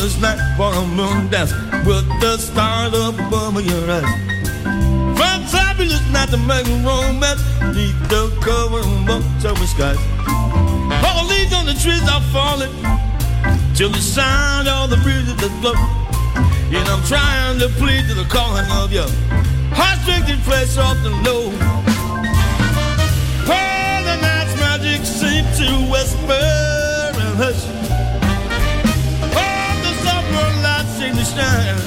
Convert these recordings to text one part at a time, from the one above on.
It's a marvelous night for a moon dance with the stars above your eyes. From fabulous night to make romance neath the cover of October skies. All the leaves on the trees are falling till the sound of the breezes that blow. And I'm trying to plead to the calling of your heart-stricken flesh off the low. Oh, the night's magic seems to whisper and hush. To shine.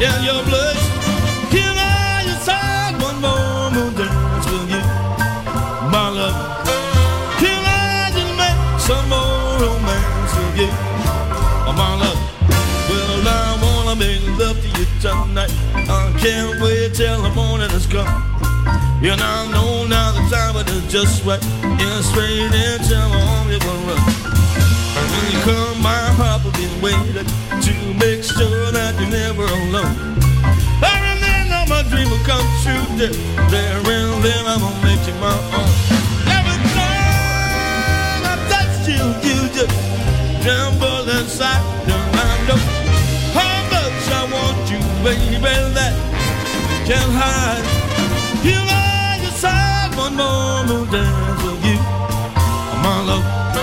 Yeah, your. Can I have one more dance with you, my love? Can I just make some more romance with you, oh, my love? Well, I wanna make love to you tonight. I can't wait till the morning has come. And I know now the time it is just right. And straight into my home it run. When you come, my heart will waiting to make sure that you're never alone. I remember my dream will come true. There, and then I'm gonna make you my own. Every time I touch you, you just tremble inside. I know how much I want you, baby, that can't hide. You are just had one more dance with you, my love.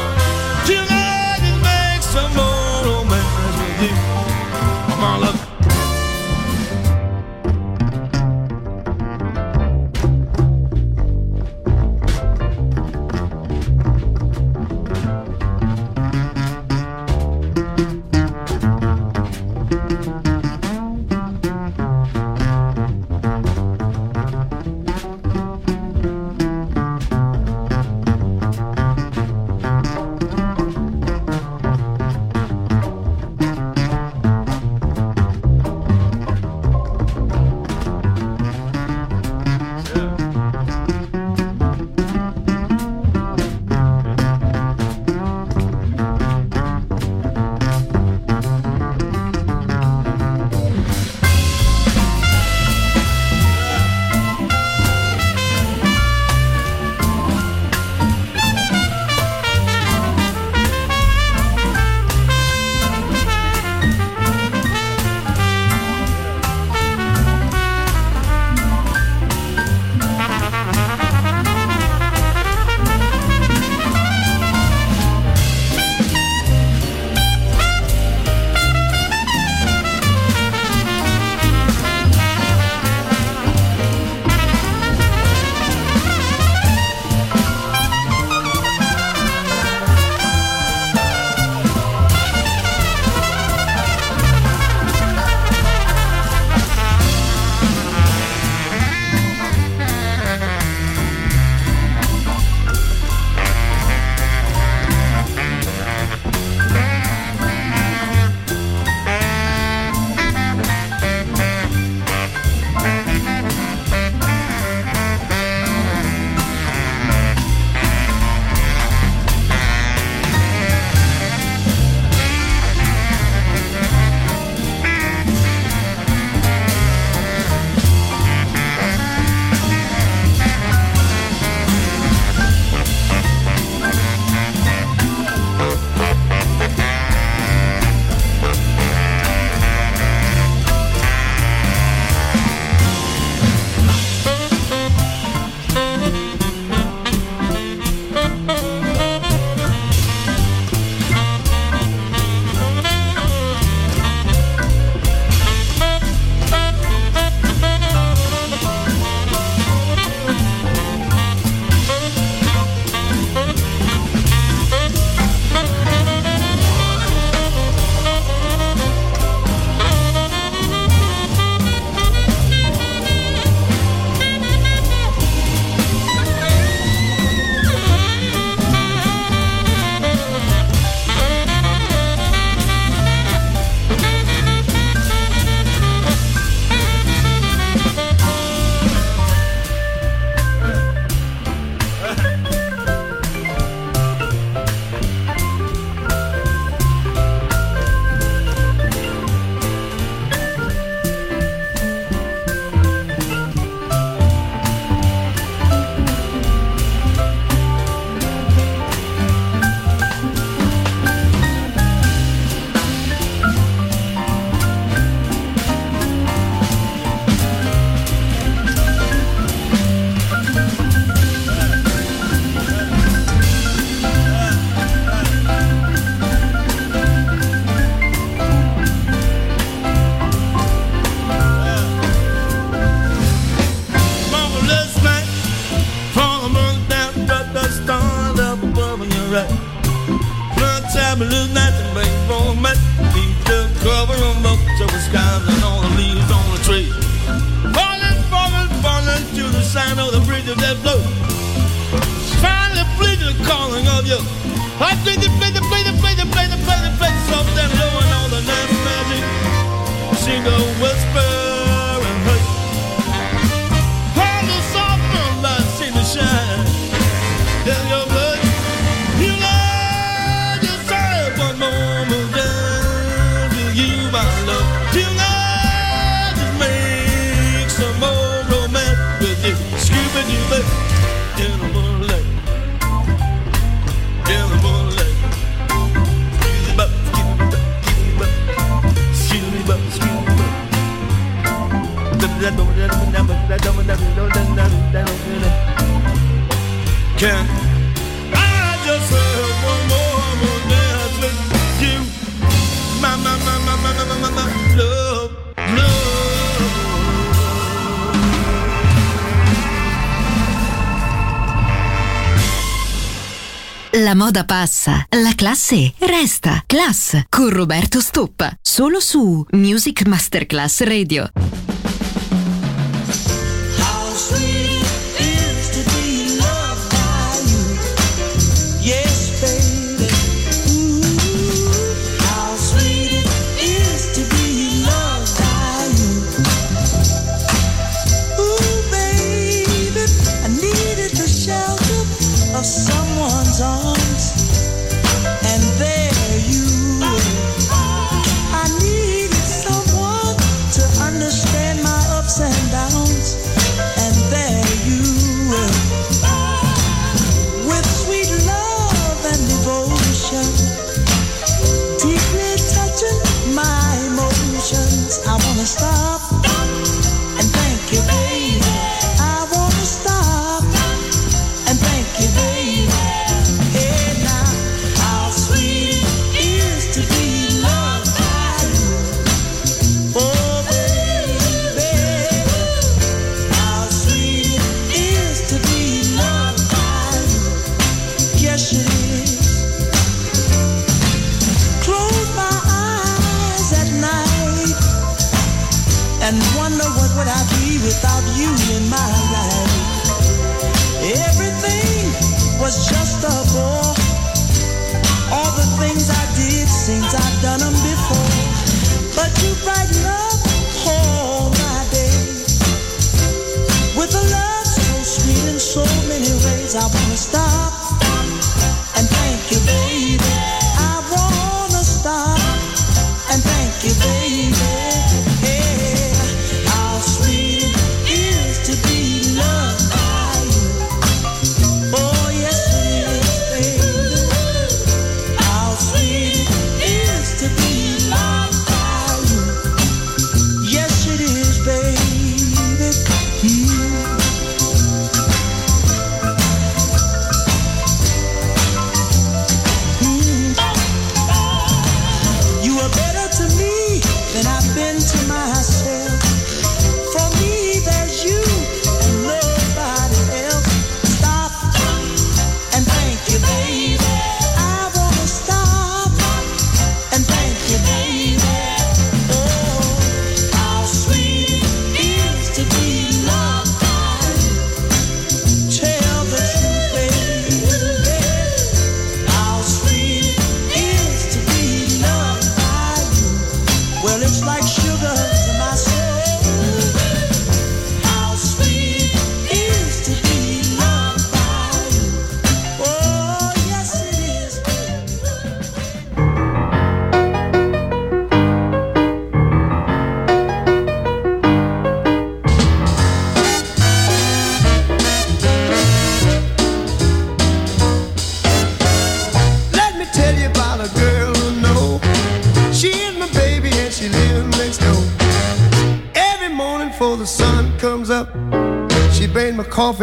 Classe resta. Class con Roberto Stoppa, solo su Music Masterclass Radio.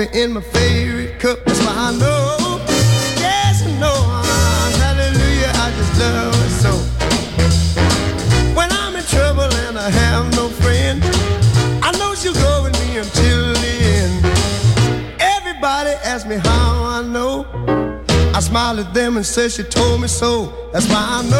Coffee in my favorite cup. That's why I know, yes, I know, hallelujah, I just love it so. When I'm in trouble and I have no friend, I know she'll go with me until the end. Everybody asks me how I know. I smile at them and say she told me so. That's why I know.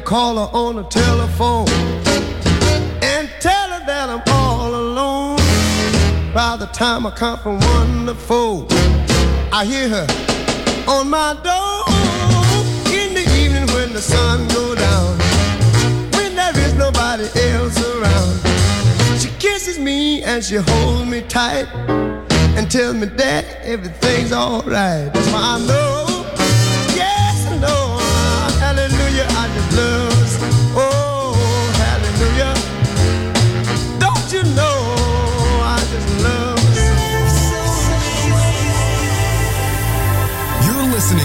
Call her on the telephone and tell her that I'm all alone, by the time I come from one to four, I hear her on my door in the evening when the sun goes down, when there is nobody else around. She kisses me and she holds me tight and tells me that everything's alright. That's why I know, yes I know,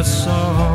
That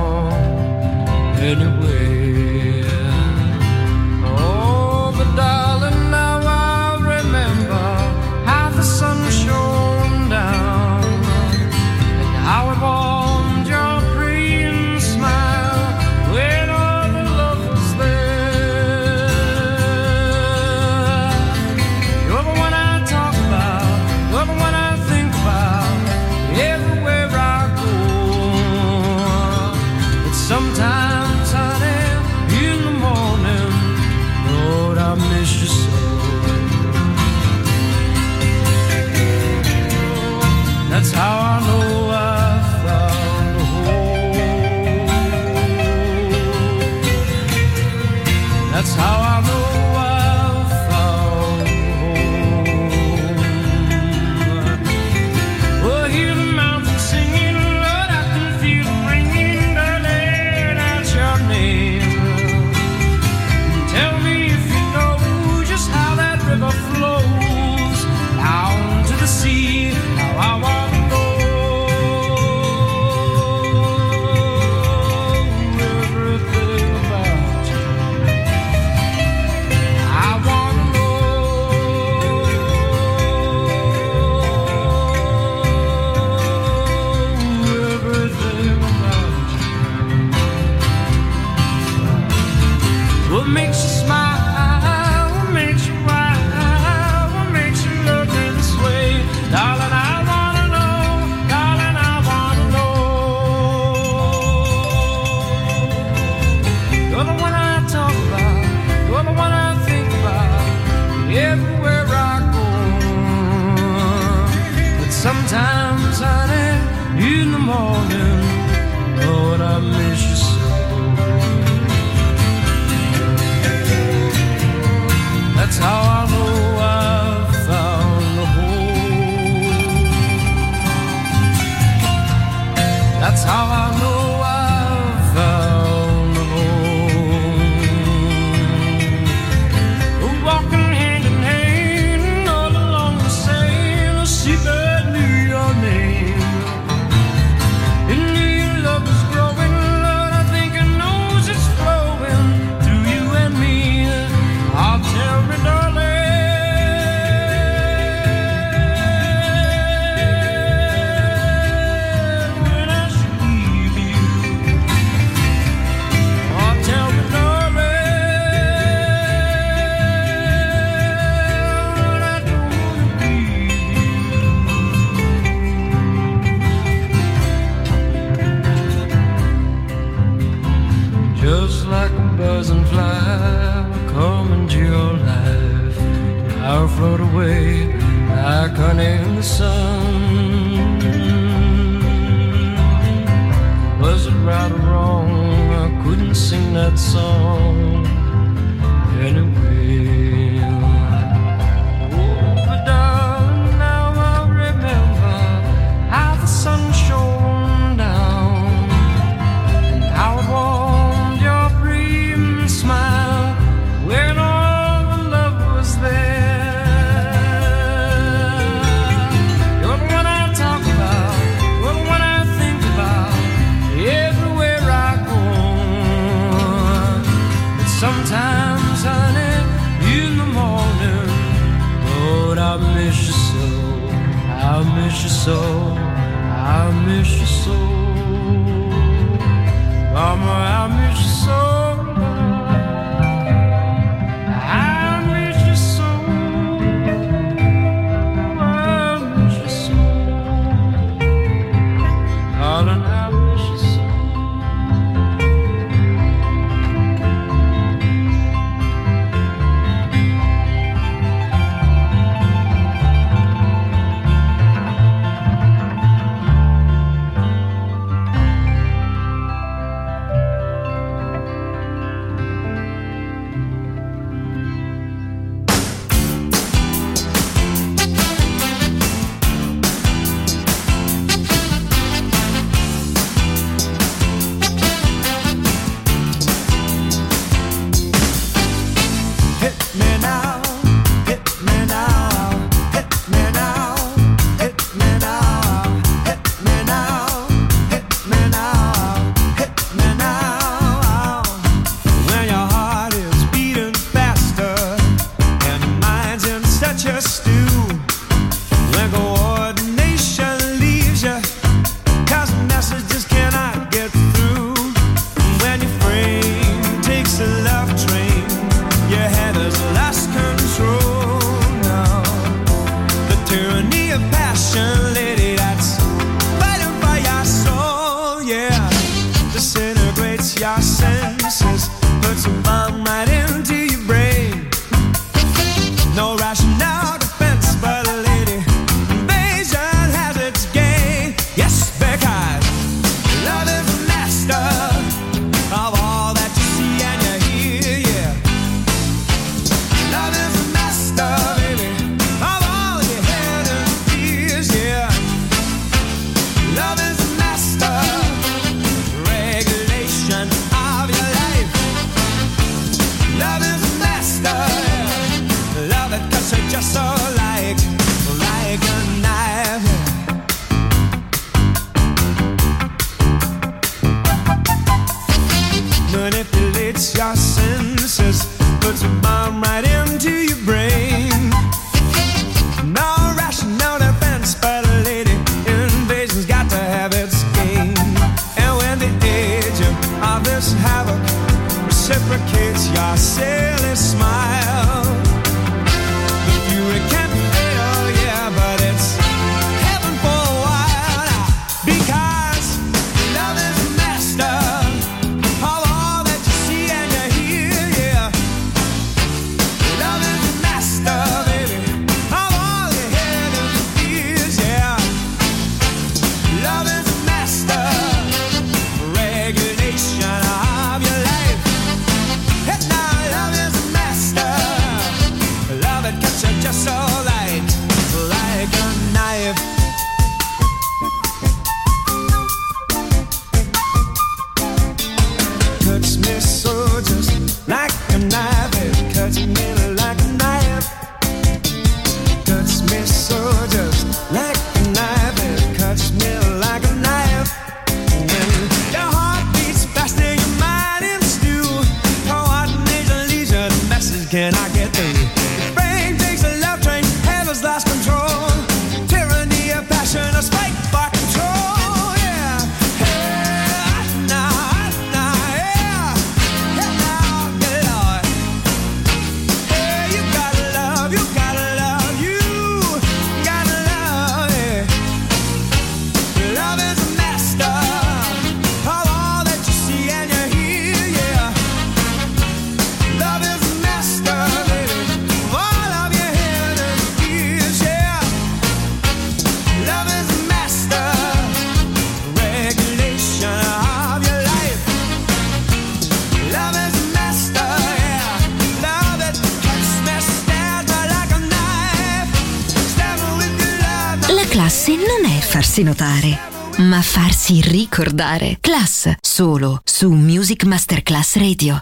farsi notare, ma farsi ricordare. Class, solo su Music Masterclass Radio.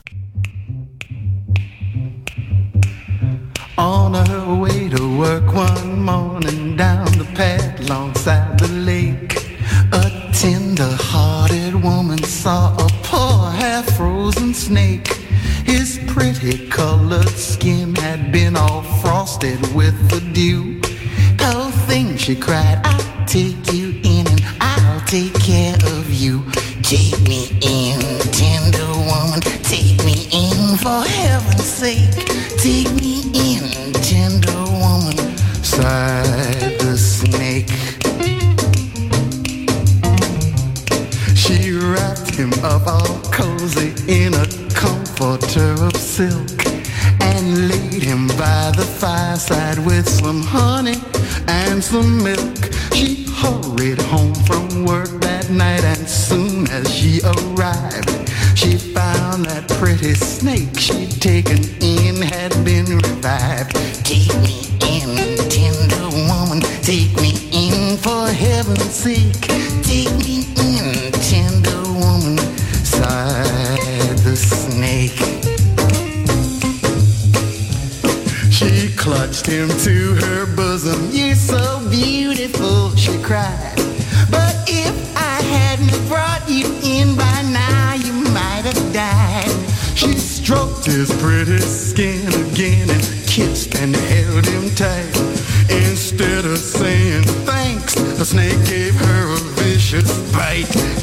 On her way to work one morning down the path alongside the lake, a tender-hearted woman saw a poor half-frozen snake. His pretty colored skin had been all frosted with the dew. Oh, thing, she cried, I'll take you silk and laid him by the fireside with some honey and some milk. She hurried home from work that night and soon as she arrived, she found that pretty snake she'd taken in had been revived. Take me in, tender woman, take me in for heaven's sake. Take me in, tender woman, sighed the snake. Clutched him to her bosom. You're so beautiful, she cried. But if I hadn't brought you in by now, you might have died. She stroked his pretty skin again and kissed and held him tight. Instead of saying thanks, the snake gave her a vicious bite.